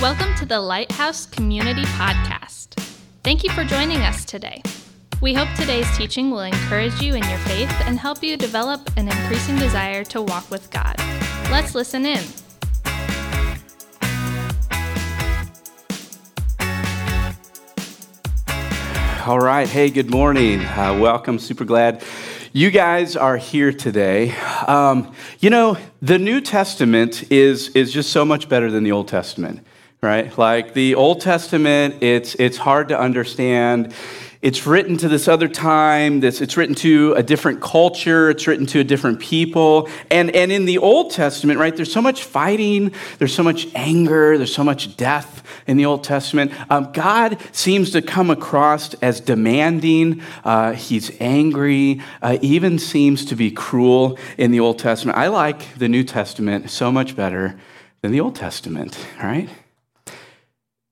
Welcome to the Lighthouse Community Podcast. Thank you for joining us today. We hope today's teaching will encourage you in your faith and help you develop an increasing desire to walk with God. Let's listen in. All right. Hey, good morning. Uh, welcome. Super glad you guys are here today. Um, you know, the New Testament is, is just so much better than the Old Testament, right? Like the Old Testament, it's, it's hard to understand. It's written to this other time this it's written to a different culture it's written to a different people. And and in the old testament right there's so much fighting there's so much anger there's so much death in the old testament. Um, god seems to come across as demanding uh, he's angry uh, even seems to be cruel in the old testament. I like the new testament so much better than the old testament right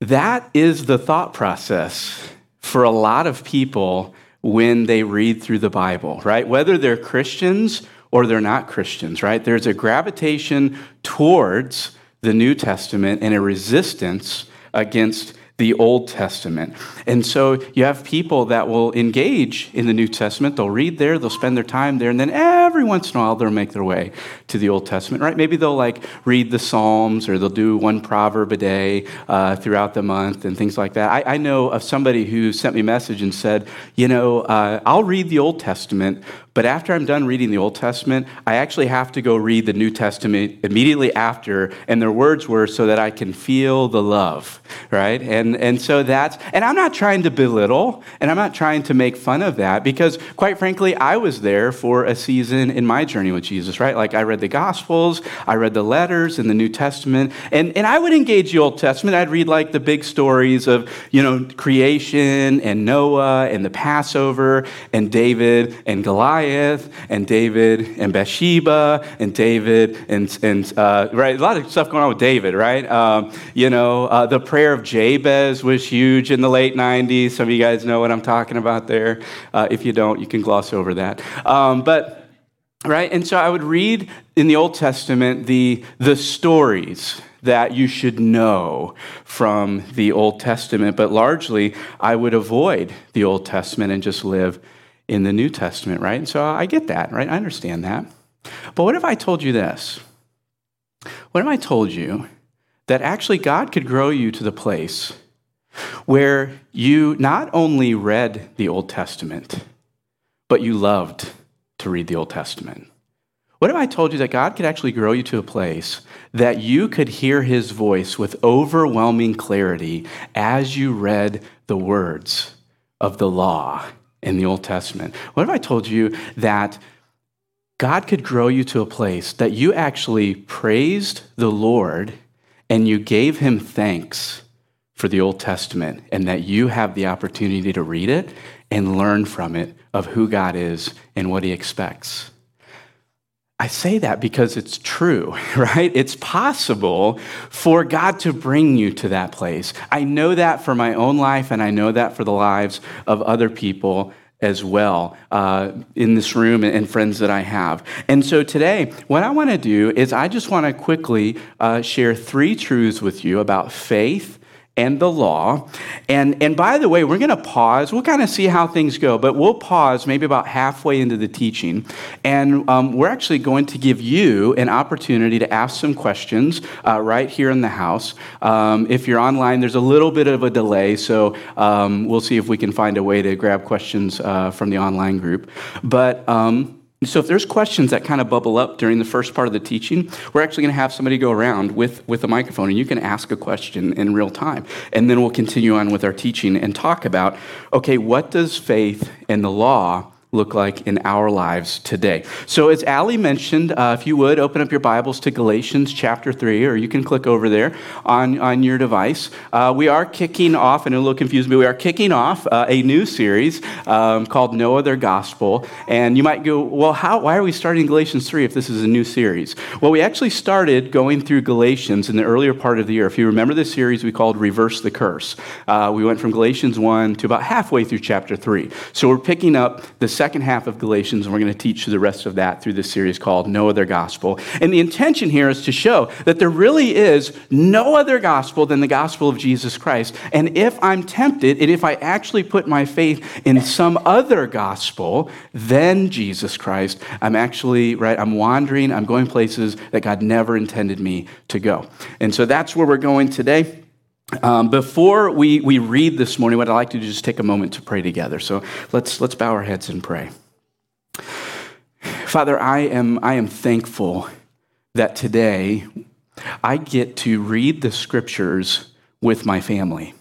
that is the thought process for a lot of people when they read through the Bible, right? Whether they're Christians or they're not Christians, right? There's a gravitation towards the New Testament and a resistance against the Old Testament. And so you have people that will engage in the New Testament. They'll read there, they'll spend their time there, and then every once in a while they'll make their way to the Old Testament, right? Maybe they'll like read the Psalms or they'll do one proverb a day uh, throughout the month and things like that. I, I, know of somebody who sent me a message and said, you know, uh, I'll read the Old Testament, but after I'm done reading the Old Testament, I actually have to go read the New Testament immediately after. And their words were so that I can feel the love, right? And, and so that's, and I'm not trying to belittle and I'm not trying to make fun of that because, quite frankly, I was there for a season in my journey with Jesus, right? Like I read the Gospels, I read the letters in the New Testament, and, and I would engage the Old Testament. I'd read like the big stories of, you know, creation and Noah and the Passover and David and Goliath Goliath and David and Bathsheba and David and, and uh, right, a lot of stuff going on with David, right? Um, you know, uh, the prayer of Jabez was huge in the late 90s. Some of you guys know what I'm talking about there. Uh, if you don't, you can gloss over that. Um, but, right, and so I would read in the Old Testament the, the stories that you should know from the Old Testament, but largely I would avoid the Old Testament and just live in the New Testament, right? And so I get that, right? I understand that. But what if I told you this? What if I told you that actually God could grow you to the place where you not only read the Old Testament, but you loved to read the Old Testament? What if I told you that God could actually grow you to a place that you could hear his voice with overwhelming clarity as you read the words of the law in the Old Testament? What if I told you that God could grow you to a place that you actually praised the Lord and you gave him thanks for the Old Testament and that you have the opportunity to read it and learn from it of who God is and what he expects? I say that because it's true, right? It's possible for God to bring you to that place. I know that for my own life, and I know that for the lives of other people as well uh, in this room and friends that I have. And so today, what I want to do is I just want to quickly uh, share three truths with you about faith and the law. And, and by the way, we're going to pause. We'll kind of see how things go, but we'll pause maybe about halfway into the teaching. And um, we're actually going to give you an opportunity to ask some questions uh, right here in the house. Um, if you're online, there's a little bit of a delay, so um, we'll see if we can find a way to grab questions uh, from the online group. But um, so if there's questions that kind of bubble up during the first part of the teaching, we're actually going to have somebody go around with, with a microphone and you can ask a question in real time. And then we'll continue on with our teaching and talk about, okay, what does faith and the law look like in our lives today. So, as Ali mentioned, uh, if you would open up your Bibles to Galatians chapter 3, or you can click over there on, on your device. Uh, we are kicking off, and a little confused, but we are kicking off uh, a new series um, called No Other Gospel. And you might go, well, how, why are we starting Galatians 3 if this is a new series? Well, we actually started going through Galatians in the earlier part of the year. If you remember this series, we called Reverse the Curse. Uh, we went from Galatians 1 to about halfway through chapter 3. So, we're picking up the second second half of Galatians, and we're going to teach the rest of that through this series called No Other Gospel. And the intention here is to show that there really is no other gospel than the gospel of Jesus Christ. And if I'm tempted, and if I actually put my faith in some other gospel than Jesus Christ, I'm actually, right, I'm wandering, I'm going places that God never intended me to go. And so that's where we're going today. Um, before we, we read this morning, what I'd like to do is just take a moment to pray together. So let's, let's bow our heads and pray. Father, I am, I am thankful that today I get to read the scriptures with my family.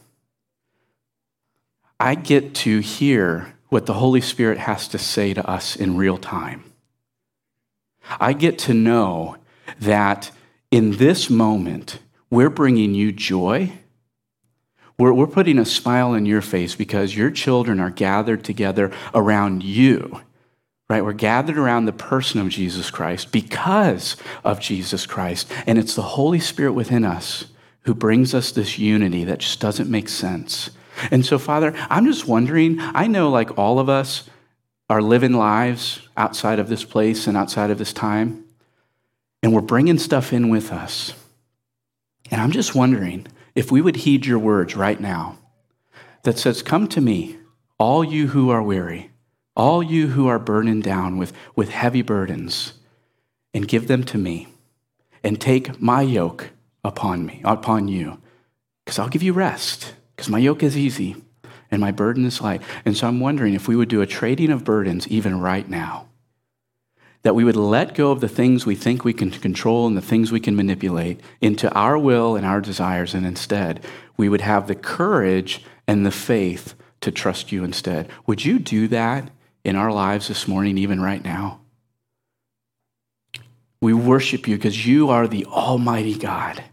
I get to hear what the Holy Spirit has to say to us in real time. I get to know that in this moment, we're bringing you joy we're, we're putting a smile in your face because your children are gathered together around you, right? We're gathered around the person of Jesus Christ because of Jesus Christ. And it's the Holy Spirit within us who brings us this unity that just doesn't make sense. And so, Father, I'm just wondering, I know like all of us are living lives outside of this place and outside of this time, and we're bringing stuff in with us. And I'm just wondering, if we would heed your words right now that says, Come to me, all you who are weary, all you who are burdened down with, with heavy burdens, and give them to me, and take my yoke upon me, upon you, because I'll give you rest, because my yoke is easy and my burden is light. And so I'm wondering if we would do a trading of burdens even right now that we would let go of the things we think we can control and the things we can manipulate into our will and our desires, and instead we would have the courage and the faith to trust you instead. Would you do that in our lives this morning, even right now? We worship you because you are the Almighty God.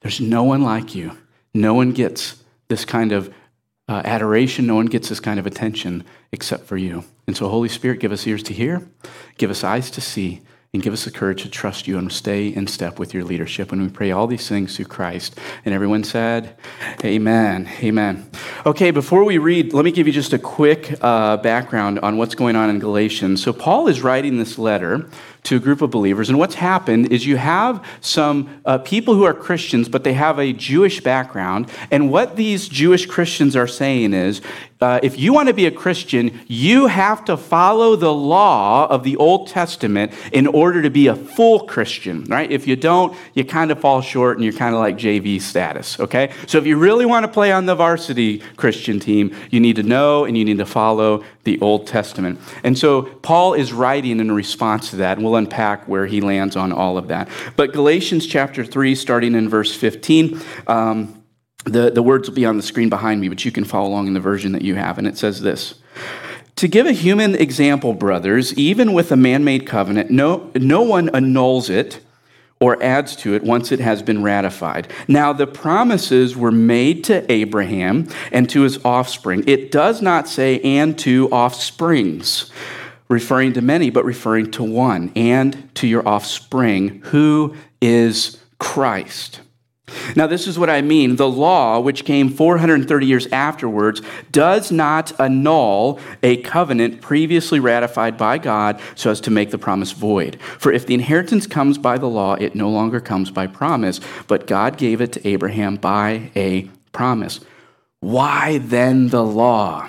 There's no one like you. No one gets this kind of uh, adoration. No one gets this kind of attention except for you. And so, Holy Spirit, give us ears to hear, give us eyes to see, and give us the courage to trust you and stay in step with your leadership. And we pray all these things through Christ. And everyone said, Amen. Amen. Okay, before we read, let me give you just a quick uh, background on what's going on in Galatians. So, Paul is writing this letter to a group of believers. And what's happened is you have some uh, people who are Christians, but they have a Jewish background. And what these Jewish Christians are saying is uh, if you want to be a Christian, you have to follow the law of the Old Testament in order to be a full Christian, right? If you don't, you kind of fall short and you're kind of like JV status, okay? So if you really want to play on the varsity Christian team, you need to know and you need to follow the Old Testament. And so Paul is writing in response to that, and we'll unpack where he lands on all of that. But Galatians chapter 3, starting in verse 15, um, the, the words will be on the screen behind me, but you can follow along in the version that you have. And it says this To give a human example, brothers, even with a man made covenant, no, no one annuls it or adds to it once it has been ratified. Now, the promises were made to Abraham and to his offspring. It does not say, and to offsprings, referring to many, but referring to one, and to your offspring, who is Christ. Now, this is what I mean. The law, which came 430 years afterwards, does not annul a covenant previously ratified by God so as to make the promise void. For if the inheritance comes by the law, it no longer comes by promise, but God gave it to Abraham by a promise. Why then the law?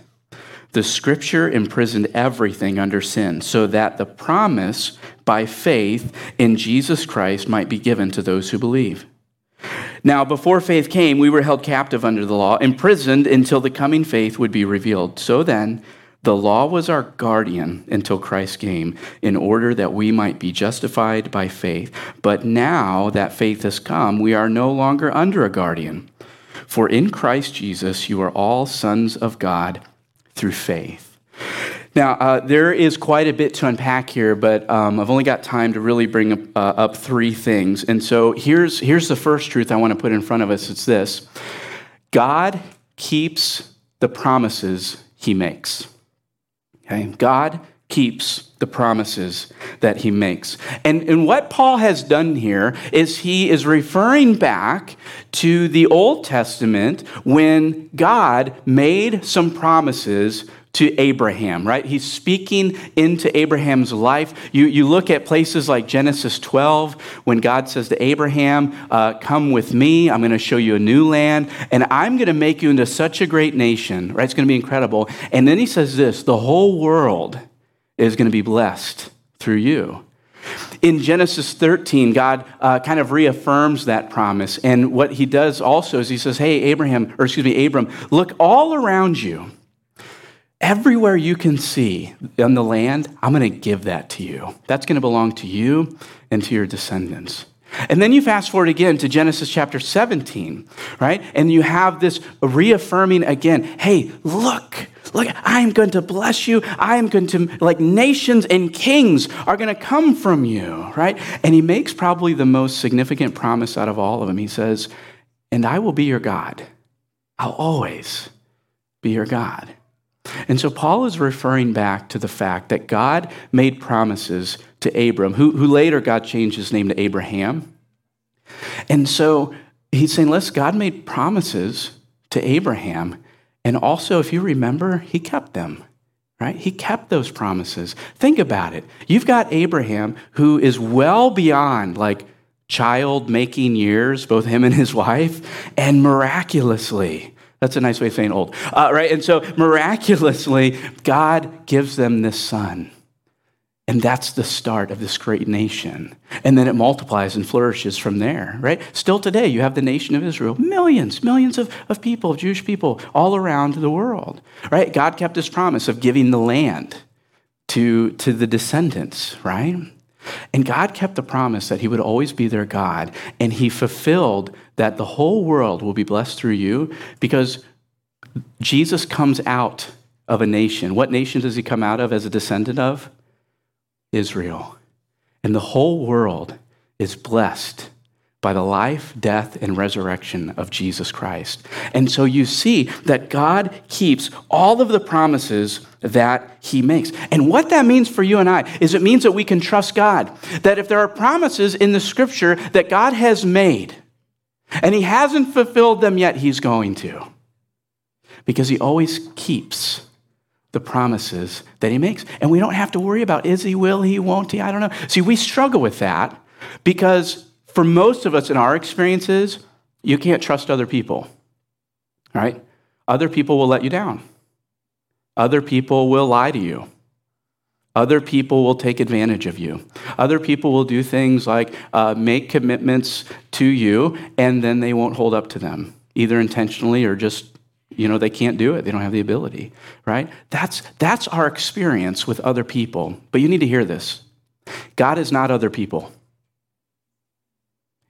the scripture imprisoned everything under sin so that the promise by faith in Jesus Christ might be given to those who believe. Now, before faith came, we were held captive under the law, imprisoned until the coming faith would be revealed. So then, the law was our guardian until Christ came, in order that we might be justified by faith. But now that faith has come, we are no longer under a guardian. For in Christ Jesus, you are all sons of God through faith. Now, uh, there is quite a bit to unpack here, but um, I've only got time to really bring up, uh, up three things. And so here's, here's the first truth I want to put in front of us it's this God keeps the promises he makes. Okay? God keeps the promises that he makes. And, and what Paul has done here is he is referring back to the Old Testament when God made some promises to Abraham, right? He's speaking into Abraham's life. You, you look at places like Genesis 12, when God says to Abraham, uh, Come with me, I'm going to show you a new land, and I'm going to make you into such a great nation, right? It's going to be incredible. And then he says this the whole world is going to be blessed through you. In Genesis 13, God uh, kind of reaffirms that promise. And what he does also is he says, Hey, Abraham, or excuse me, Abram, look all around you. Everywhere you can see on the land, I'm going to give that to you. That's going to belong to you and to your descendants. And then you fast forward again to Genesis chapter 17, right? And you have this reaffirming again hey, look, look, I am going to bless you. I am going to, like, nations and kings are going to come from you, right? And he makes probably the most significant promise out of all of them. He says, And I will be your God. I'll always be your God. And so Paul is referring back to the fact that God made promises to Abram, who, who later God changed his name to Abraham. And so he's saying, listen, God made promises to Abraham. And also, if you remember, he kept them, right? He kept those promises. Think about it. You've got Abraham, who is well beyond like child making years, both him and his wife, and miraculously, that's a nice way of saying old, uh, right? And so miraculously, God gives them this son. And that's the start of this great nation. And then it multiplies and flourishes from there, right? Still today, you have the nation of Israel, millions, millions of, of people, Jewish people all around the world, right? God kept his promise of giving the land to, to the descendants, right? And God kept the promise that He would always be their God, and He fulfilled that the whole world will be blessed through you because Jesus comes out of a nation. What nation does He come out of as a descendant of? Israel. And the whole world is blessed by the life, death, and resurrection of Jesus Christ. And so you see that God keeps all of the promises that he makes. And what that means for you and I is it means that we can trust God. That if there are promises in the scripture that God has made and he hasn't fulfilled them yet, he's going to. Because he always keeps the promises that he makes. And we don't have to worry about is he, will he, won't he? I don't know. See, we struggle with that because for most of us in our experiences, you can't trust other people, right? Other people will let you down. Other people will lie to you. Other people will take advantage of you. Other people will do things like uh, make commitments to you and then they won't hold up to them, either intentionally or just, you know, they can't do it. They don't have the ability, right? That's, that's our experience with other people. But you need to hear this God is not other people.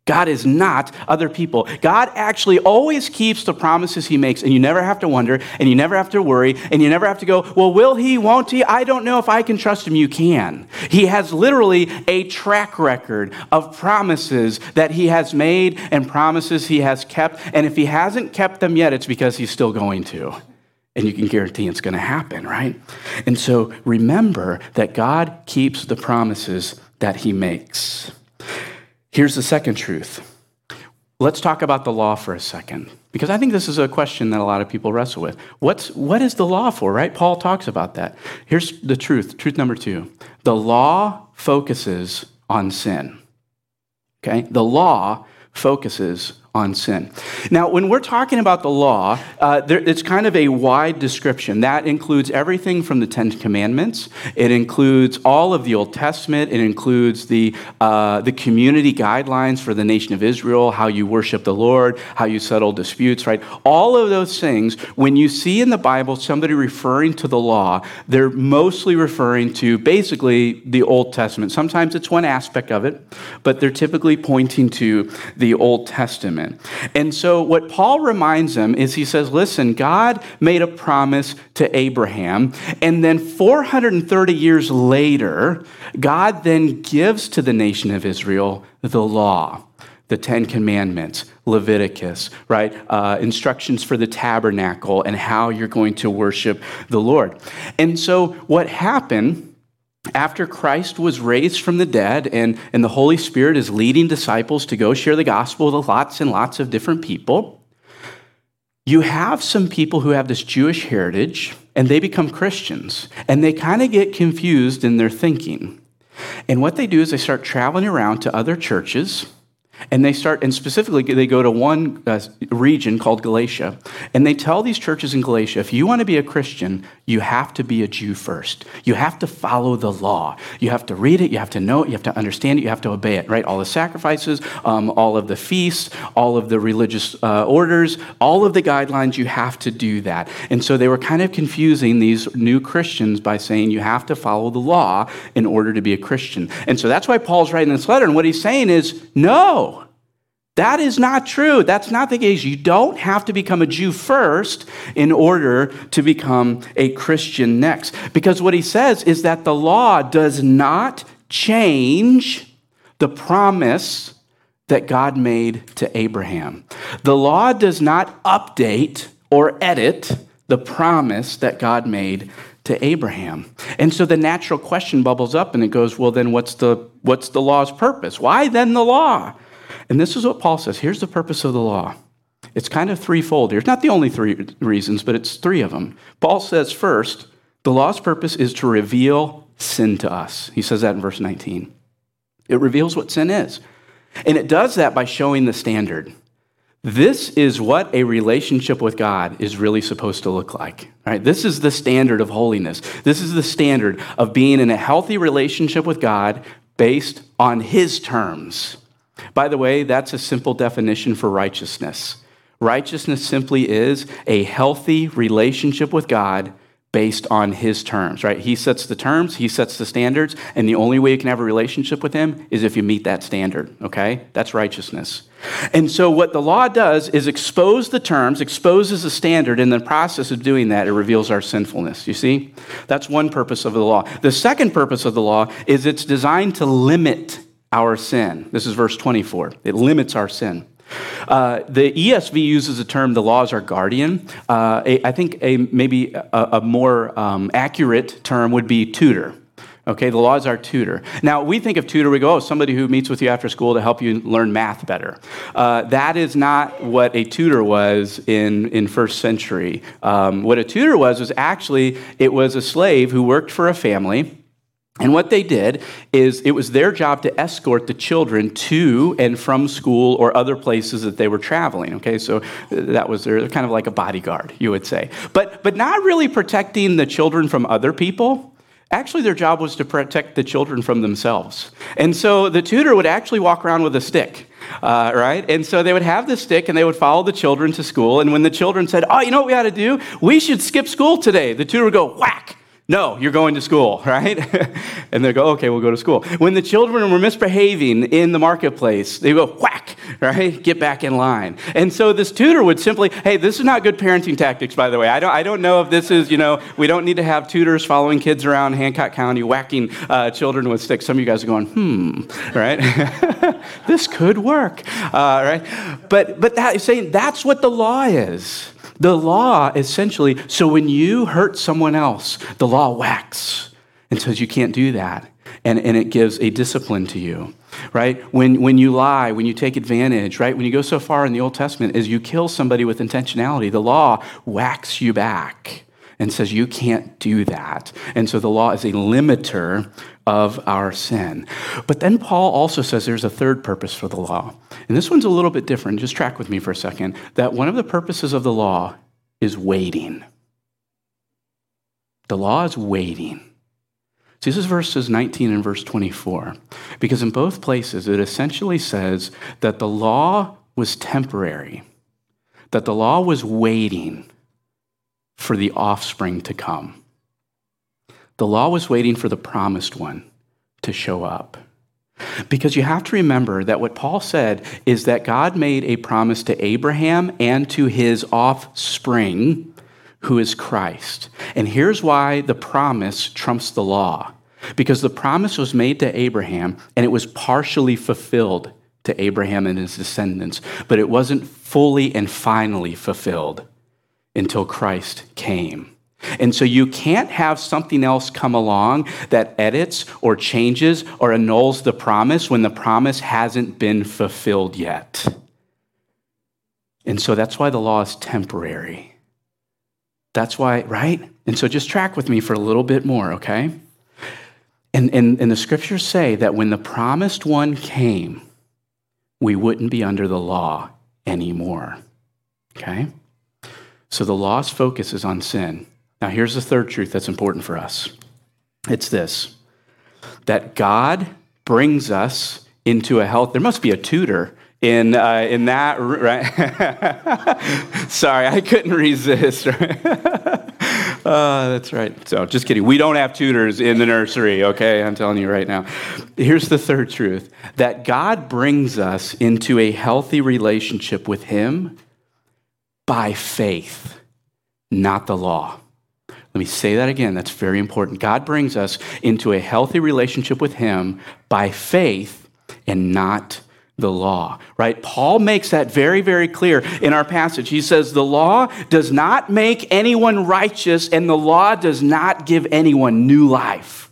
God is not other people. God actually always keeps the promises he makes, and you never have to wonder, and you never have to worry, and you never have to go, well, will he, won't he? I don't know if I can trust him. You can. He has literally a track record of promises that he has made and promises he has kept, and if he hasn't kept them yet, it's because he's still going to. And you can guarantee it's going to happen, right? And so remember that God keeps the promises that he makes. Here's the second truth. Let's talk about the law for a second, because I think this is a question that a lot of people wrestle with. What's, what is the law for, right? Paul talks about that. Here's the truth. Truth number two the law focuses on sin. Okay? The law focuses on sin. Now, when we're talking about the law, uh, there, it's kind of a wide description. That includes everything from the Ten Commandments. It includes all of the Old Testament. It includes the, uh, the community guidelines for the nation of Israel, how you worship the Lord, how you settle disputes, right? All of those things, when you see in the Bible somebody referring to the law, they're mostly referring to basically the Old Testament. Sometimes it's one aspect of it, but they're typically pointing to the Old Testament. Testament. And so, what Paul reminds them is he says, Listen, God made a promise to Abraham, and then 430 years later, God then gives to the nation of Israel the law the Ten Commandments, Leviticus, right? Uh, instructions for the tabernacle and how you're going to worship the Lord. And so, what happened after Christ was raised from the dead and, and the Holy Spirit is leading disciples to go share the gospel with lots and lots of different people, you have some people who have this Jewish heritage and they become Christians and they kind of get confused in their thinking. And what they do is they start traveling around to other churches and they start, and specifically, they go to one uh, region called Galatia, and they tell these churches in Galatia if you want to be a Christian, you have to be a Jew first. You have to follow the law. You have to read it, you have to know it, you have to understand it, you have to obey it, right? All the sacrifices, um, all of the feasts, all of the religious uh, orders, all of the guidelines, you have to do that. And so they were kind of confusing these new Christians by saying you have to follow the law in order to be a Christian. And so that's why Paul's writing this letter, and what he's saying is no. That is not true. That's not the case. You don't have to become a Jew first in order to become a Christian next. Because what he says is that the law does not change the promise that God made to Abraham. The law does not update or edit the promise that God made to Abraham. And so the natural question bubbles up and it goes, well then what's the what's the law's purpose? Why then the law? And this is what Paul says here's the purpose of the law. It's kind of threefold here. It's not the only three reasons, but it's three of them. Paul says, first, the law's purpose is to reveal sin to us. He says that in verse 19. It reveals what sin is. And it does that by showing the standard. This is what a relationship with God is really supposed to look like. Right? This is the standard of holiness. This is the standard of being in a healthy relationship with God based on his terms. By the way, that's a simple definition for righteousness. Righteousness simply is a healthy relationship with God based on his terms, right? He sets the terms, he sets the standards, and the only way you can have a relationship with him is if you meet that standard, okay? That's righteousness. And so what the law does is expose the terms, exposes the standard, and in the process of doing that, it reveals our sinfulness. You see? That's one purpose of the law. The second purpose of the law is it's designed to limit our sin. This is verse 24. It limits our sin. Uh, the ESV uses the term "the law is our guardian." Uh, a, I think a maybe a, a more um, accurate term would be tutor. Okay, the law is our tutor. Now, we think of tutor, we go, oh, somebody who meets with you after school to help you learn math better. Uh, that is not what a tutor was in, in first century. Um, what a tutor was was actually, it was a slave who worked for a family and what they did is it was their job to escort the children to and from school or other places that they were traveling. Okay, so uh, that was their kind of like a bodyguard, you would say. But but not really protecting the children from other people. Actually, their job was to protect the children from themselves. And so the tutor would actually walk around with a stick. Uh, right? And so they would have the stick and they would follow the children to school. And when the children said, Oh, you know what we ought to do? We should skip school today, the tutor would go, whack, no, you're going to school, right? and they go, okay, we'll go to school. When the children were misbehaving in the marketplace, they go, whack, right? Get back in line. And so this tutor would simply, hey, this is not good parenting tactics, by the way. I don't, I don't know if this is, you know, we don't need to have tutors following kids around Hancock County whacking uh, children with sticks. Some of you guys are going, hmm, right? this could work, uh, right? But, but that, saying that's what the law is. The law essentially, so when you hurt someone else, the law whacks and says you can't do that. And, and it gives a discipline to you, right? When, when you lie, when you take advantage, right? When you go so far in the Old Testament as you kill somebody with intentionality, the law whacks you back and says you can't do that. And so the law is a limiter of our sin. But then Paul also says there's a third purpose for the law. And this one's a little bit different. Just track with me for a second. That one of the purposes of the law is waiting. The law is waiting. See, this is verses 19 and verse 24. Because in both places, it essentially says that the law was temporary, that the law was waiting for the offspring to come. The law was waiting for the promised one to show up. Because you have to remember that what Paul said is that God made a promise to Abraham and to his offspring, who is Christ. And here's why the promise trumps the law. Because the promise was made to Abraham and it was partially fulfilled to Abraham and his descendants, but it wasn't fully and finally fulfilled until Christ came. And so you can't have something else come along that edits or changes or annuls the promise when the promise hasn't been fulfilled yet. And so that's why the law is temporary. That's why, right? And so just track with me for a little bit more, okay? And, and, and the scriptures say that when the promised one came, we wouldn't be under the law anymore, okay? So the law's focus is on sin. Now, here's the third truth that's important for us it's this that God brings us into a health. There must be a tutor in, uh, in that, right? Sorry, I couldn't resist. Uh, that's right. So, just kidding. We don't have tutors in the nursery, okay? I'm telling you right now. Here's the third truth that God brings us into a healthy relationship with Him by faith, not the law. Let me say that again. That's very important. God brings us into a healthy relationship with Him by faith and not the law, right? Paul makes that very, very clear in our passage. He says, The law does not make anyone righteous, and the law does not give anyone new life.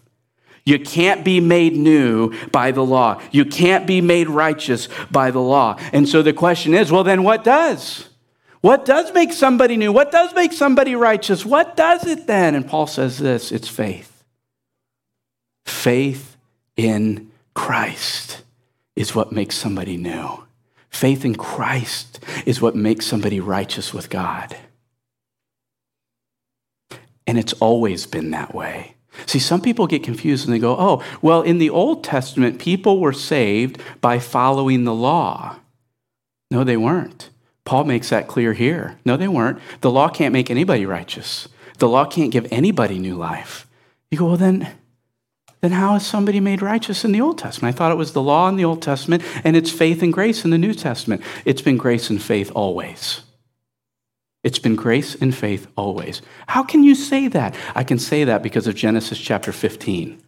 You can't be made new by the law. You can't be made righteous by the law. And so the question is well, then what does? What does make somebody new? What does make somebody righteous? What does it then? And Paul says this it's faith. Faith in Christ is what makes somebody new. Faith in Christ is what makes somebody righteous with God. And it's always been that way. See, some people get confused and they go, oh, well, in the Old Testament, people were saved by following the law. No, they weren't. Paul makes that clear here. No, they weren't. The law can't make anybody righteous, the law can't give anybody new life. You go, well, then, then how is somebody made righteous in the Old Testament? I thought it was the law in the Old Testament and it's faith and grace in the New Testament. It's been grace and faith always. It's been grace and faith always. How can you say that? I can say that because of Genesis chapter 15.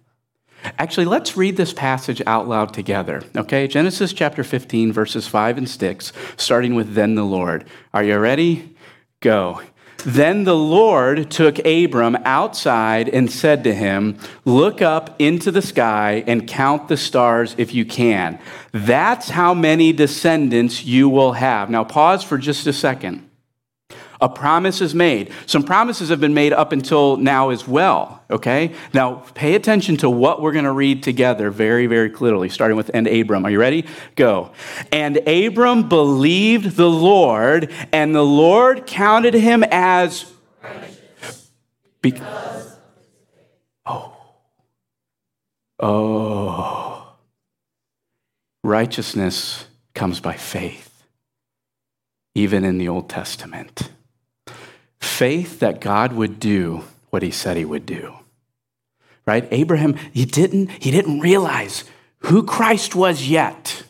Actually, let's read this passage out loud together, okay? Genesis chapter 15, verses 5 and 6, starting with Then the Lord. Are you ready? Go. Then the Lord took Abram outside and said to him, Look up into the sky and count the stars if you can. That's how many descendants you will have. Now, pause for just a second. A promise is made. Some promises have been made up until now as well, okay? Now, pay attention to what we're going to read together very, very clearly, starting with and Abram. Are you ready? Go. And Abram believed the Lord, and the Lord counted him as. Because. Oh. Oh. Righteousness comes by faith, even in the Old Testament faith that God would do what he said he would do. Right? Abraham, he didn't, he didn't realize who Christ was yet.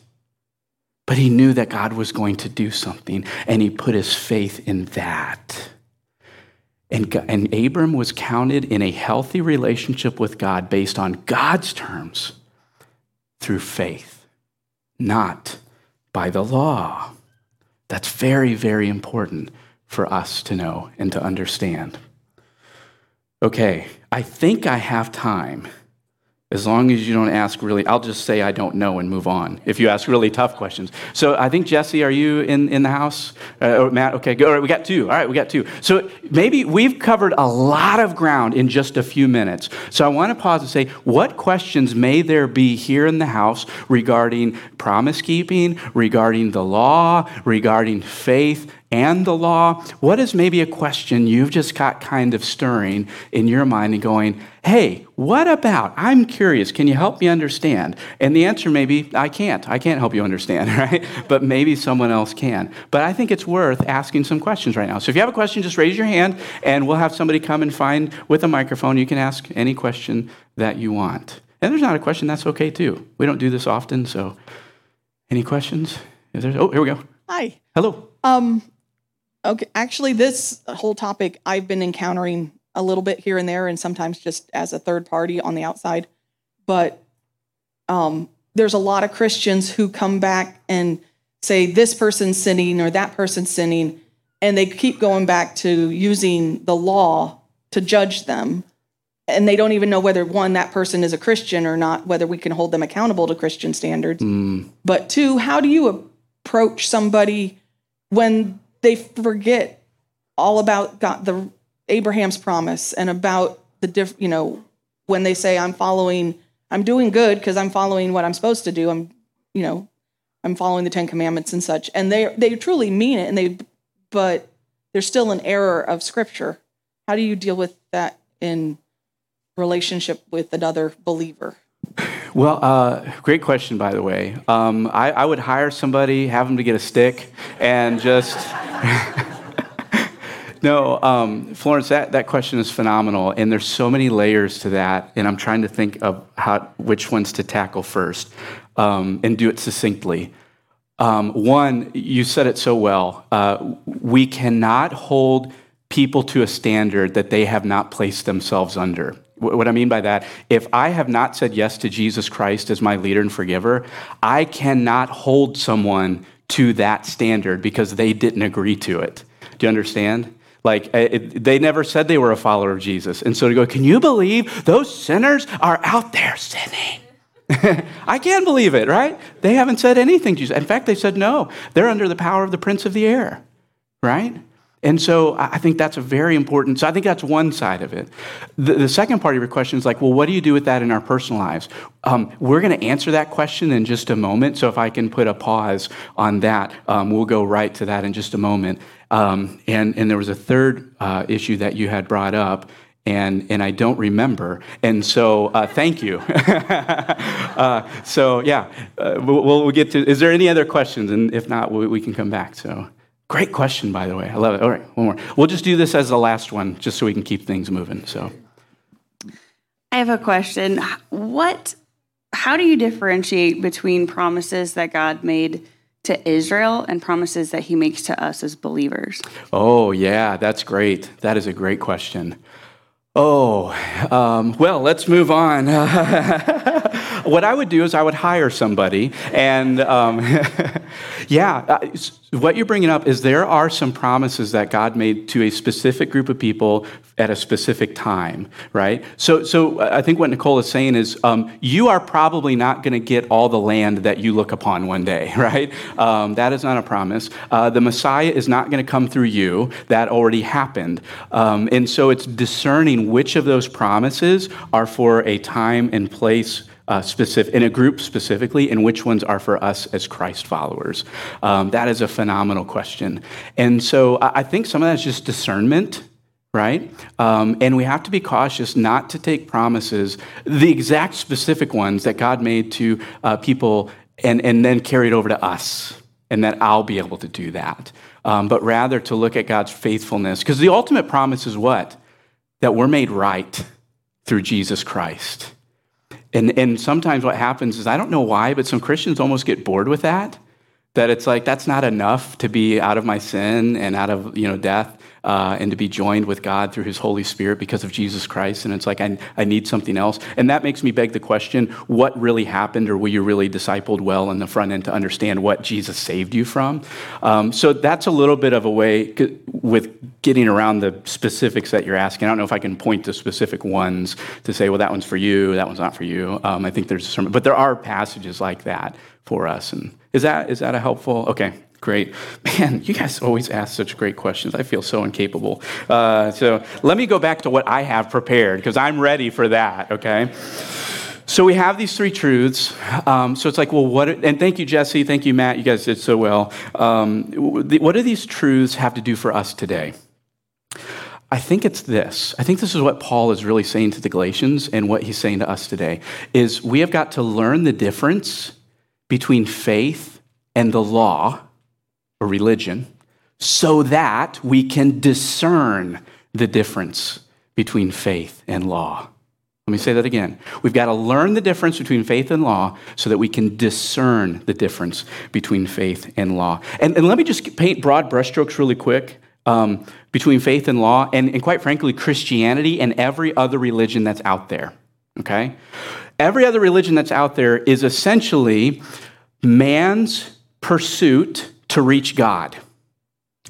But he knew that God was going to do something, and he put his faith in that. And, and Abram was counted in a healthy relationship with God based on God's terms through faith, not by the law. That's very, very important for us to know and to understand. Okay, I think I have time. As long as you don't ask really, I'll just say I don't know and move on if you ask really tough questions. So I think, Jesse, are you in, in the house? Uh, Matt, okay, go. All right, we got two. All right, we got two. So maybe we've covered a lot of ground in just a few minutes. So I want to pause and say, what questions may there be here in the house regarding promise keeping, regarding the law, regarding faith, and the law? What is maybe a question you've just got kind of stirring in your mind and going, hey, what about? I'm curious. Can you help me understand? And the answer may be, I can't. I can't help you understand, right? But maybe someone else can. But I think it's worth asking some questions right now. So if you have a question, just raise your hand and we'll have somebody come and find with a microphone. You can ask any question that you want. And there's not a question, that's okay too. We don't do this often, so any questions? Oh, here we go. Hi. Hello. Um, okay. Actually, this whole topic I've been encountering a little bit here and there, and sometimes just as a third party on the outside. But um, there's a lot of Christians who come back and say this person's sinning or that person's sinning, and they keep going back to using the law to judge them. And they don't even know whether one, that person is a Christian or not, whether we can hold them accountable to Christian standards. Mm, But two, how do you approach somebody when they forget all about God, the Abraham's promise and about the diff, you know, when they say I'm following, I'm doing good because I'm following what I'm supposed to do. I'm, you know, I'm following the Ten Commandments and such, and they they truly mean it, and they, but there's still an error of Scripture. How do you deal with that in relationship with another believer? Well, uh, great question, by the way. Um, I, I would hire somebody, have them to get a stick, and just. no, um, Florence, that, that question is phenomenal, and there's so many layers to that, and I'm trying to think of how which ones to tackle first, um, and do it succinctly. Um, one, you said it so well. Uh, we cannot hold people to a standard that they have not placed themselves under. What I mean by that, if I have not said yes to Jesus Christ as my leader and forgiver, I cannot hold someone to that standard because they didn't agree to it. Do you understand? Like, uh, it, they never said they were a follower of Jesus. And so to go, can you believe those sinners are out there sinning? I can't believe it, right? They haven't said anything to Jesus. In fact, they said no. They're under the power of the prince of the air, right? And so I think that's a very important. So I think that's one side of it. The, the second part of your question is like, well, what do you do with that in our personal lives? Um, we're going to answer that question in just a moment. So if I can put a pause on that, um, we'll go right to that in just a moment. Um, and, and there was a third uh, issue that you had brought up, and, and I don't remember. And so uh, thank you. uh, so yeah, uh, we'll, we'll get to. Is there any other questions? And if not, we, we can come back. So great question, by the way. I love it. All right, one more. We'll just do this as the last one, just so we can keep things moving. So I have a question. What how do you differentiate between promises that God made to Israel and promises that he makes to us as believers? Oh, yeah, that's great. That is a great question. Oh, um, well, let's move on. what I would do is I would hire somebody, and um, yeah, uh, what you're bringing up is there are some promises that God made to a specific group of people at a specific time, right? So, so uh, I think what Nicole is saying is um, you are probably not going to get all the land that you look upon one day, right? Um, that is not a promise. Uh, the Messiah is not going to come through you. That already happened. Um, and so it's discerning which of those promises are for a time and place uh, specific, in a group specifically, and which ones are for us as Christ followers? Um, that is a phenomenal question. And so I, think some of that's just discernment, right? Um, and we have to be cautious not to take promises, the exact specific ones that God made to uh, people, and, and then carry it over to us, and that I'll be able to do that. Um, but rather to look at God's faithfulness. Because the ultimate promise is what? That we're made right through Jesus Christ. And, and sometimes what happens is, I don't know why, but some Christians almost get bored with that. That it's like, that's not enough to be out of my sin and out of you know, death uh, and to be joined with God through his Holy Spirit because of Jesus Christ. And it's like, I, I need something else. And that makes me beg the question what really happened, or were you really discipled well in the front end to understand what Jesus saved you from? Um, so that's a little bit of a way with getting around the specifics that you're asking. I don't know if I can point to specific ones to say, well, that one's for you, that one's not for you. Um, I think there's some, but there are passages like that for us. And is that is that a helpful? Okay, great. Man, you guys always ask such great questions. I feel so incapable. Uh, so let me go back to what I have prepared because I'm ready for that. Okay. So we have these three truths. Um, so it's like, well, what? And thank you, Jesse. Thank you, Matt. You guys did so well. Um, what do these truths have to do for us today? I think it's this. I think this is what Paul is really saying to the Galatians and what he's saying to us today is we have got to learn the difference between faith and the law or religion so that we can discern the difference between faith and law. Let me say that again. We've got to learn the difference between faith and law so that we can discern the difference between faith and law. And, and let me just paint broad brushstrokes really quick um, between faith and law, and, and quite frankly, Christianity and every other religion that's out there. Okay? Every other religion that's out there is essentially man's pursuit to reach God.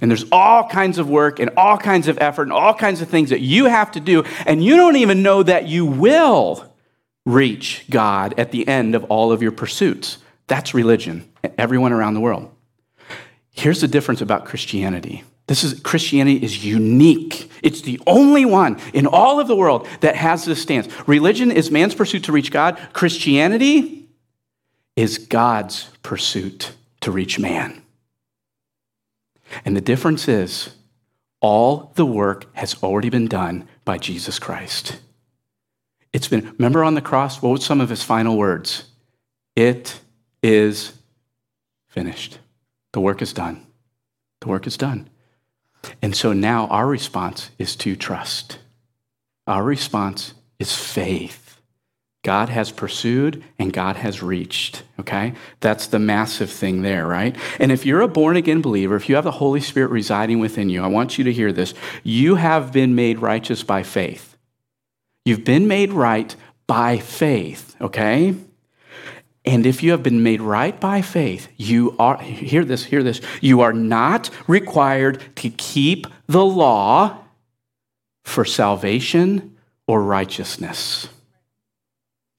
And there's all kinds of work and all kinds of effort and all kinds of things that you have to do, and you don't even know that you will reach God at the end of all of your pursuits. That's religion, everyone around the world. Here's the difference about Christianity. This is Christianity is unique. It's the only one in all of the world that has this stance. Religion is man's pursuit to reach God. Christianity is God's pursuit to reach man. And the difference is all the work has already been done by Jesus Christ. It's been, remember on the cross, what was some of his final words? It is finished. The work is done. The work is done. And so now our response is to trust. Our response is faith. God has pursued and God has reached, okay? That's the massive thing there, right? And if you're a born again believer, if you have the Holy Spirit residing within you, I want you to hear this. You have been made righteous by faith. You've been made right by faith, okay? And if you have been made right by faith, you are, hear this, hear this, you are not required to keep the law for salvation or righteousness.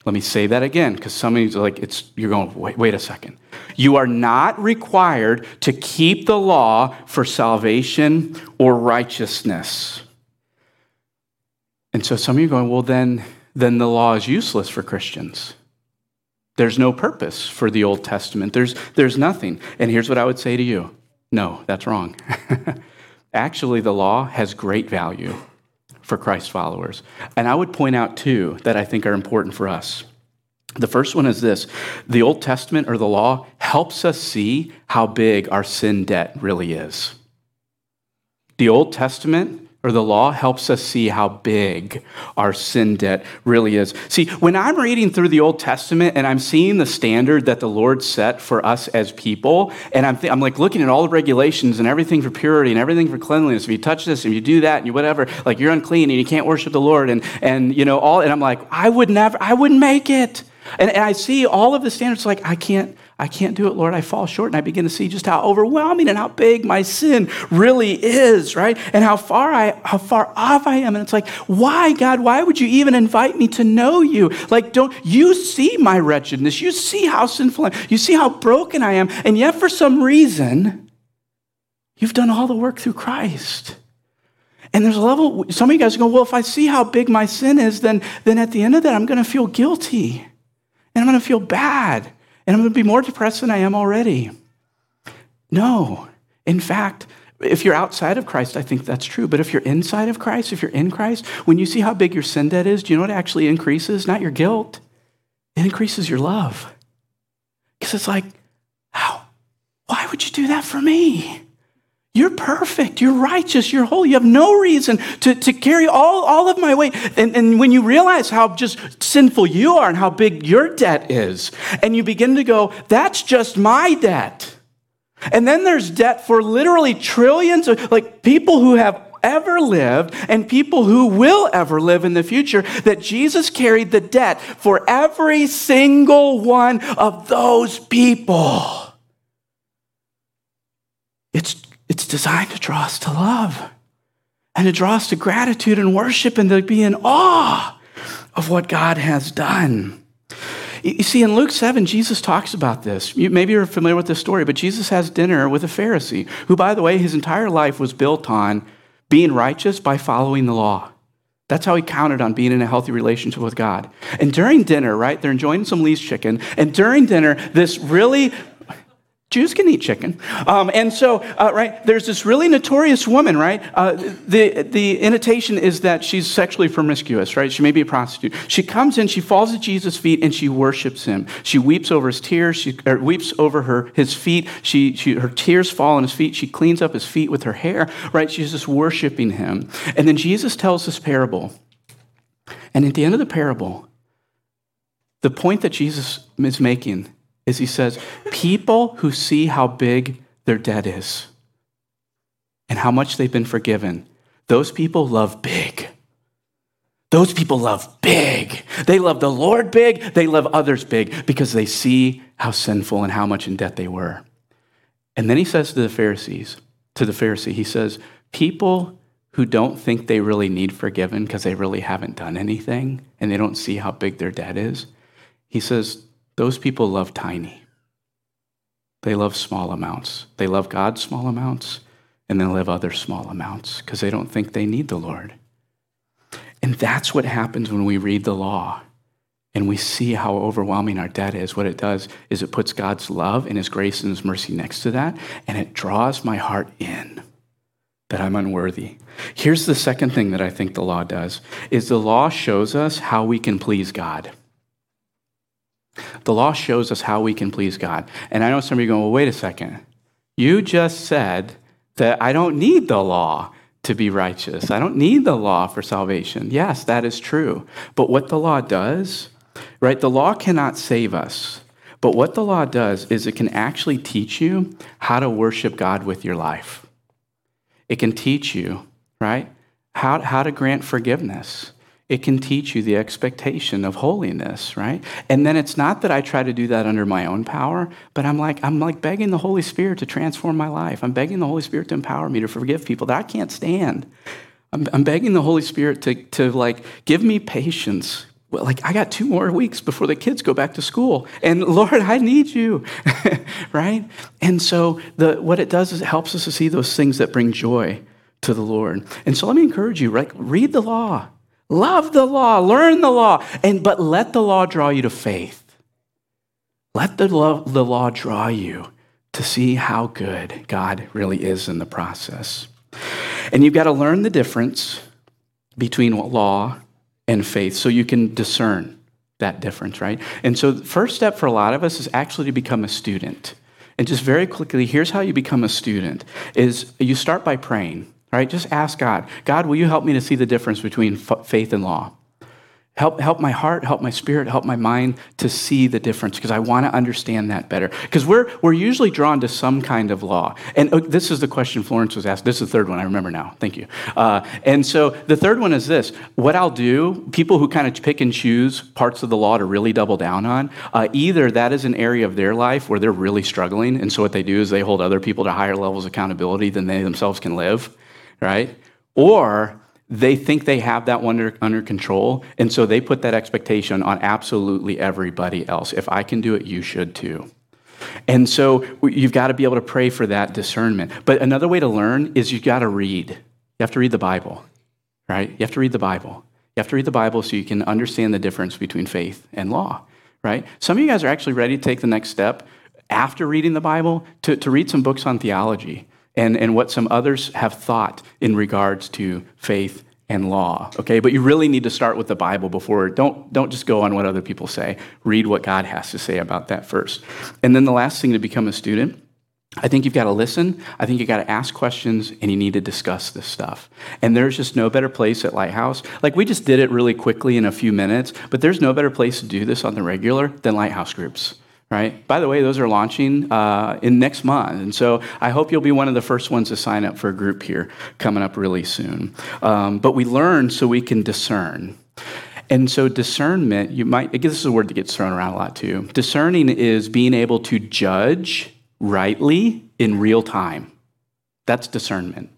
Let me say that again, because some of you are like it's you're going, wait, wait a second. You are not required to keep the law for salvation or righteousness. And so some of you are going, well, then, then the law is useless for Christians. There's no purpose for the Old Testament. There's, there's nothing. And here's what I would say to you no, that's wrong. Actually, the law has great value for Christ followers. And I would point out two that I think are important for us. The first one is this the Old Testament or the law helps us see how big our sin debt really is. The Old Testament or the law helps us see how big our sin debt really is. See, when I'm reading through the Old Testament and I'm seeing the standard that the Lord set for us as people, and I'm, th- I'm like looking at all the regulations and everything for purity and everything for cleanliness. If you touch this and you do that and you whatever, like you're unclean and you can't worship the Lord and, and you know, all, and I'm like, I would never, I wouldn't make it. And, and I see all of the standards like, I can't, I can't do it, Lord. I fall short. And I begin to see just how overwhelming and how big my sin really is, right? And how far I how far off I am. And it's like, why, God, why would you even invite me to know you? Like, don't you see my wretchedness? You see how sinful I am. You see how broken I am. And yet, for some reason, you've done all the work through Christ. And there's a level, some of you guys go, well, if I see how big my sin is, then, then at the end of that, I'm going to feel guilty. And I'm going to feel bad and I'm going to be more depressed than I am already. No. In fact, if you're outside of Christ, I think that's true. But if you're inside of Christ, if you're in Christ, when you see how big your sin debt is, do you know what actually increases? Not your guilt, it increases your love. Because it's like, how? Why would you do that for me? You're perfect. You're righteous. You're holy. You have no reason to, to carry all, all of my weight. And, and when you realize how just sinful you are and how big your debt is, and you begin to go, that's just my debt. And then there's debt for literally trillions of like people who have ever lived and people who will ever live in the future, that Jesus carried the debt for every single one of those people. It's it's designed to draw us to love and to draw us to gratitude and worship and to be in awe of what God has done. You see, in Luke 7, Jesus talks about this. maybe you're familiar with this story, but Jesus has dinner with a Pharisee who, by the way, his entire life was built on being righteous by following the law. That's how he counted on being in a healthy relationship with God. And during dinner, right, they're enjoying some Lee's chicken. And during dinner, this really Jews can eat chicken. Um, and so, uh, right, there's this really notorious woman, right? Uh, the, the invitation is that she's sexually promiscuous, right? She may be a prostitute. She comes in, she falls at Jesus' feet, and she worships him. She weeps over his tears, she weeps over her, his feet. She, she, her tears fall on his feet. She cleans up his feet with her hair, right? She's just worshiping him. And then Jesus tells this parable. And at the end of the parable, the point that Jesus is making is he says, people who see how big their debt is and how much they've been forgiven, those people love big. Those people love big. They love the Lord big. They love others big because they see how sinful and how much in debt they were. And then he says to the Pharisees, to the Pharisee, he says, people who don't think they really need forgiven because they really haven't done anything and they don't see how big their debt is, he says, those people love tiny. They love small amounts. They love God small amounts and they love other small amounts because they don't think they need the Lord. And that's what happens when we read the law and we see how overwhelming our debt is. What it does is it puts God's love and His grace and His mercy next to that, and it draws my heart in that I'm unworthy. Here's the second thing that I think the law does is the law shows us how we can please God. The law shows us how we can please God. And I know some of you are going, well, wait a second. You just said that I don't need the law to be righteous. I don't need the law for salvation. Yes, that is true. But what the law does, right? The law cannot save us. But what the law does is it can actually teach you how to worship God with your life. It can teach you, right? How, how to grant forgiveness it can teach you the expectation of holiness, right? And then it's not that I try to do that under my own power, but I'm like, I'm like begging the Holy Spirit to transform my life. I'm begging the Holy Spirit to empower me to forgive people that I can't stand. I'm, I'm begging the Holy Spirit to, to like give me patience. Well, like I got two more weeks before the kids go back to school. And Lord, I need you. right? And so the what it does is it helps us to see those things that bring joy to the Lord. And so let me encourage you, right? Read the law. Love the law, learn the law, and but let the law draw you to faith. Let the law, the law draw you to see how good God really is in the process. And you've got to learn the difference between law and faith so you can discern that difference, right? And so the first step for a lot of us is actually to become a student. And just very quickly, here's how you become a student is you start by praying. Right? Just ask God, God, will you help me to see the difference between f- faith and law? Help, help my heart, help my spirit, help my mind to see the difference because I want to understand that better. Because we're, we're usually drawn to some kind of law. And uh, this is the question Florence was asked. This is the third one, I remember now. Thank you. Uh, and so the third one is this what I'll do, people who kind of pick and choose parts of the law to really double down on, uh, either that is an area of their life where they're really struggling. And so what they do is they hold other people to higher levels of accountability than they themselves can live, right? Or they think they have that under, under control, and so they put that expectation on absolutely everybody else. If I can do it, you should too. And so you've got to be able to pray for that discernment. But another way to learn is you've got to read. You have to read the Bible, right? You have to read the Bible. You have to read the Bible so you can understand the difference between faith and law, right? Some of you guys are actually ready to take the next step after reading the Bible to, to read some books on theology and, and what some others have thought in regards to faith and law. Okay, but you really need to start with the Bible before. Don't don't just go on what other people say. Read what God has to say about that first. And then the last thing to become a student, I think you've got to listen. I think you've got to ask questions and you need to discuss this stuff. And there's just no better place at Lighthouse. Like we just did it really quickly in a few minutes, but there's no better place to do this on the regular than Lighthouse groups right? By the way, those are launching uh, in next month. And so I hope you'll be one of the first ones to sign up for a group here coming up really soon. Um, but we learn so we can discern. And so discernment, you might, I guess this is a word that gets thrown around a lot too. Discerning is being able to judge rightly in real time. That's discernment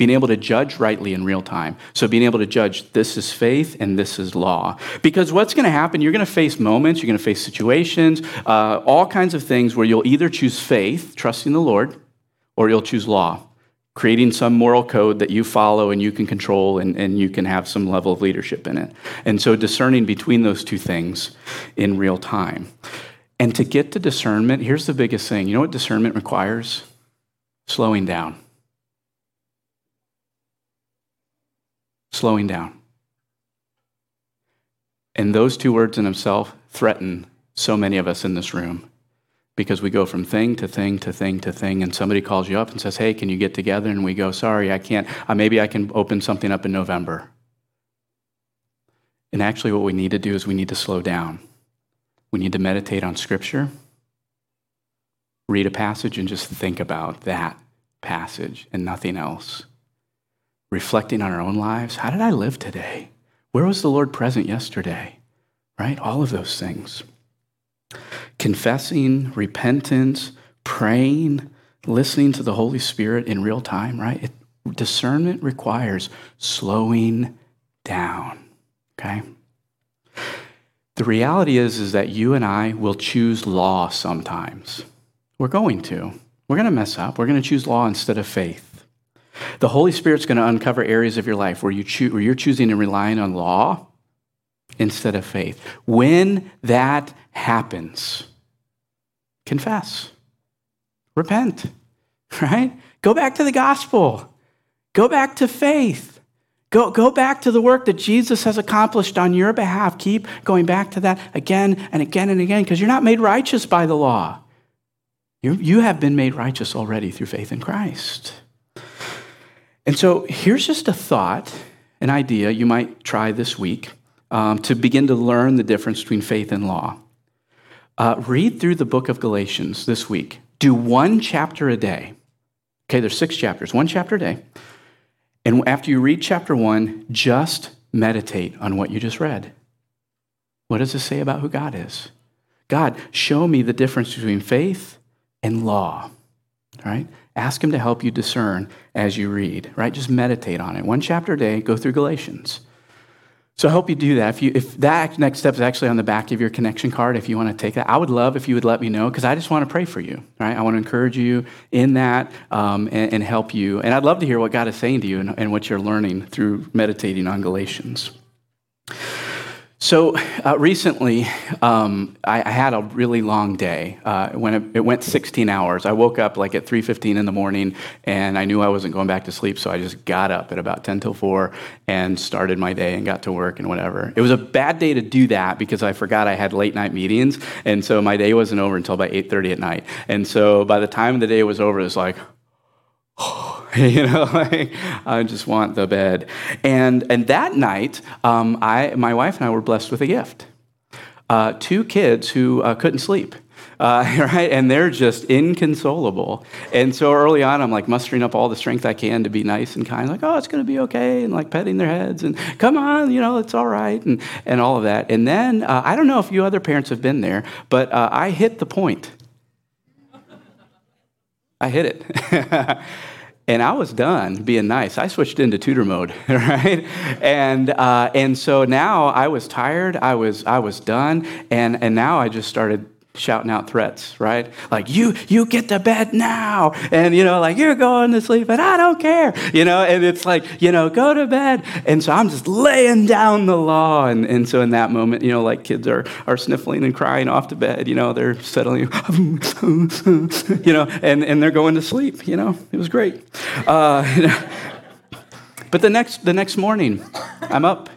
being able to judge rightly in real time. So, being able to judge this is faith and this is law. Because what's going to happen, you're going to face moments, you're going to face situations, uh, all kinds of things where you'll either choose faith, trusting the Lord, or you'll choose law, creating some moral code that you follow and you can control and, and you can have some level of leadership in it. And so, discerning between those two things in real time. And to get to discernment, here's the biggest thing you know what discernment requires? Slowing down. Slowing down. And those two words in himself threaten so many of us in this room because we go from thing to thing to thing to thing, and somebody calls you up and says, Hey, can you get together? And we go, Sorry, I can't. Uh, maybe I can open something up in November. And actually, what we need to do is we need to slow down. We need to meditate on Scripture, read a passage, and just think about that passage and nothing else. Reflecting on our own lives. How did I live today? Where was the Lord present yesterday? Right? All of those things. Confessing, repentance, praying, listening to the Holy Spirit in real time, right? It, discernment requires slowing down, okay? The reality is, is that you and I will choose law sometimes. We're going to. We're going to mess up. We're going to choose law instead of faith. The Holy Spirit's going to uncover areas of your life where, you choo- where you're choosing and relying on law instead of faith. When that happens, confess, repent, right? Go back to the gospel, go back to faith. Go, go back to the work that Jesus has accomplished on your behalf. Keep going back to that again and again and again because you're not made righteous by the law. You, you have been made righteous already through faith in Christ. And so here's just a thought, an idea you might try this week um, to begin to learn the difference between faith and law. Uh, read through the book of Galatians this week. Do one chapter a day. Okay, there's six chapters, one chapter a day. And after you read chapter one, just meditate on what you just read. What does it say about who God is? God, show me the difference between faith and law. All right? Ask Him to help you discern as you read, right? Just meditate on it. One chapter a day, go through Galatians. So I hope you do that. If, you, if that next step is actually on the back of your connection card, if you want to take that, I would love if you would let me know because I just want to pray for you. Right? I want to encourage you in that um, and, and, help you. And I'd love to hear what God is saying to you and, and what you're learning through meditating on Galatians. So uh, recently, um, I, I, had a really long day. Uh, when it, it, went 16 hours, I woke up like at 3:15 in the morning, and I knew I wasn't going back to sleep, so I just got up at about 10 till 4 and started my day and got to work and whatever. It was a bad day to do that because I forgot I had late night meetings, and so my day wasn't over until about 8:30 at night. And so by the time the day was over, it was like. you know, like, I just want the bed. And, and that night, um, I, my wife and I were blessed with a gift. Uh, two kids who uh, couldn't sleep. Uh, right? And they're just inconsolable. And so early on, I'm like mustering up all the strength I can to be nice and kind, like, oh, it's going to be okay, and like petting their heads, and come on, you know, it's all right, and, and all of that. And then uh, I don't know if you other parents have been there, but uh, I hit the point. I hit it. and I was done being nice. I switched into tutor mode, right? And uh, and so now I was tired. I was I was done, and and now I just started shouting out threats, right? Like, you, you get to bed now. And, you know, like, you're going to sleep and I don't care, you know? And it's like, you know, go to bed. And so I'm just laying down the law. And, and so in that moment, you know, like kids are, are sniffling and crying off to bed, you know, they're settling, you know, and, and they're going to sleep, you know? It was great. Uh, but the next, the next morning, I'm up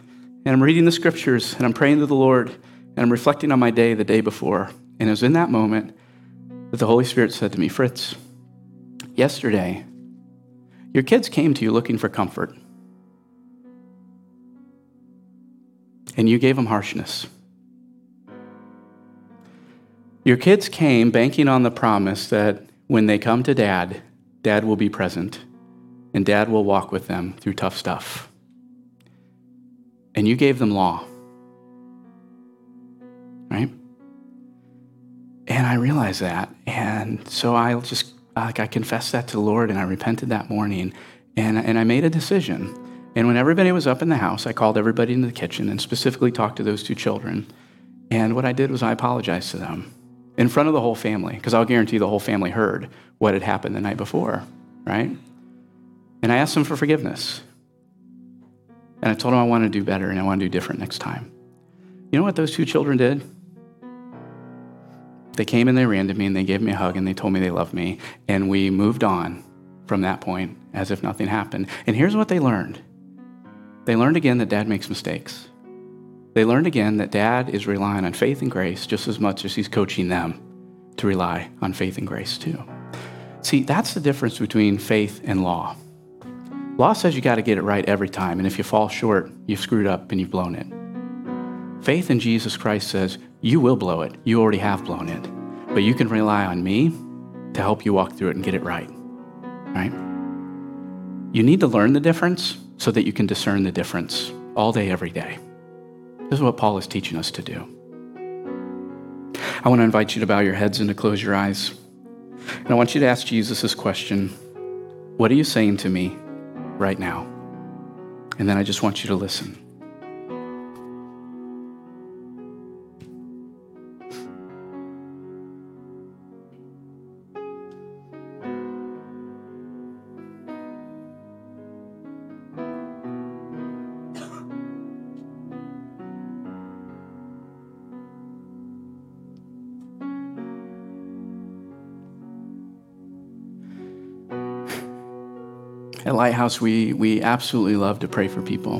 and I'm reading the scriptures and I'm praying to the Lord and I'm reflecting on my day the day before. And it was in that moment that the Holy Spirit said to me, Fritz, yesterday, your kids came to you looking for comfort. And you gave them harshness. Your kids came banking on the promise that when they come to dad, dad will be present and dad will walk with them through tough stuff. And you gave them law. Right? And I realized that. And so I just, like, I confessed that to the Lord and I repented that morning. And, and I made a decision. And when everybody was up in the house, I called everybody into the kitchen and specifically talked to those two children. And what I did was I apologized to them in front of the whole family, because I'll guarantee the whole family heard what had happened the night before, right? And I asked them for forgiveness. And I told them I want to do better and I want to do different next time. You know what those two children did? They came and they ran to me and they gave me a hug and they told me they loved me. And we moved on from that point as if nothing happened. And here's what they learned they learned again that dad makes mistakes. They learned again that dad is relying on faith and grace just as much as he's coaching them to rely on faith and grace too. See, that's the difference between faith and law. Law says you got to get it right every time, and if you fall short, you've screwed up and you've blown it. Faith in Jesus Christ says, you will blow it. You already have blown it. But you can rely on me to help you walk through it and get it right. Right? You need to learn the difference so that you can discern the difference all day, every day. This is what Paul is teaching us to do. I want to invite you to bow your heads and to close your eyes. And I want you to ask Jesus this question What are you saying to me right now? And then I just want you to listen. At Lighthouse, we, we absolutely love to pray for people.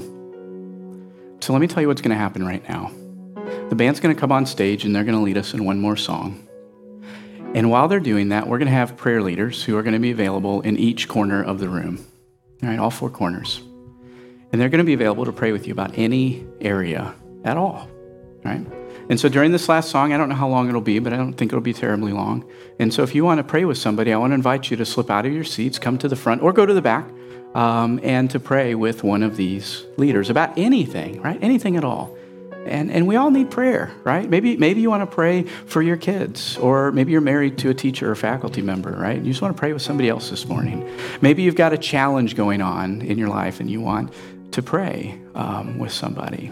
So let me tell you what's going to happen right now. The band's going to come on stage and they're going to lead us in one more song. And while they're doing that, we're going to have prayer leaders who are going to be available in each corner of the room. All right, all four corners. And they're going to be available to pray with you about any area at all. Right? And so during this last song, I don't know how long it'll be, but I don't think it'll be terribly long. And so if you want to pray with somebody, I want to invite you to slip out of your seats, come to the front, or go to the back, um, and to pray with one of these leaders about anything, right? Anything at all. And, and we all need prayer, right? Maybe, maybe you want to pray for your kids, or maybe you're married to a teacher or faculty member, right? You just want to pray with somebody else this morning. Maybe you've got a challenge going on in your life and you want to pray um, with somebody.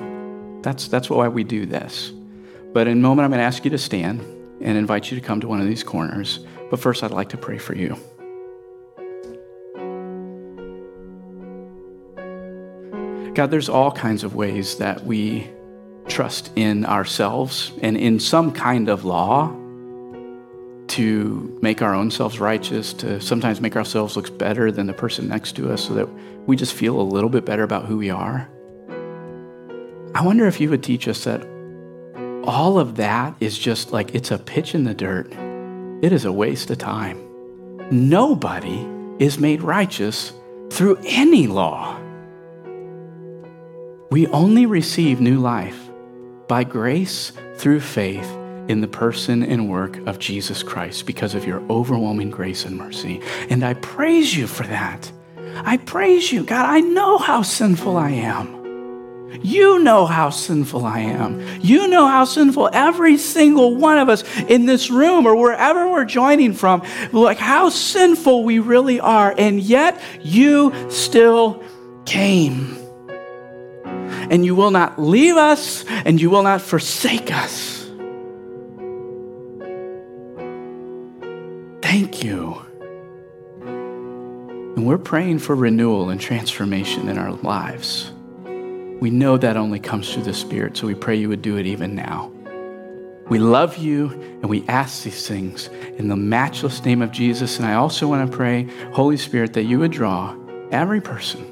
That's, that's why we do this. But in a moment, I'm going to ask you to stand and invite you to come to one of these corners. But first, I'd like to pray for you. God, there's all kinds of ways that we trust in ourselves and in some kind of law to make our own selves righteous, to sometimes make ourselves look better than the person next to us so that we just feel a little bit better about who we are. I wonder if you would teach us that all of that is just like it's a pitch in the dirt. It is a waste of time. Nobody is made righteous through any law. We only receive new life by grace through faith in the person and work of Jesus Christ because of your overwhelming grace and mercy. And I praise you for that. I praise you, God. I know how sinful I am. You know how sinful I am. You know how sinful every single one of us in this room or wherever we're joining from, like how sinful we really are. And yet you still came. And you will not leave us and you will not forsake us. Thank you. And we're praying for renewal and transformation in our lives. We know that only comes through the Spirit, so we pray you would do it even now. We love you and we ask these things in the matchless name of Jesus. And I also want to pray, Holy Spirit, that you would draw every person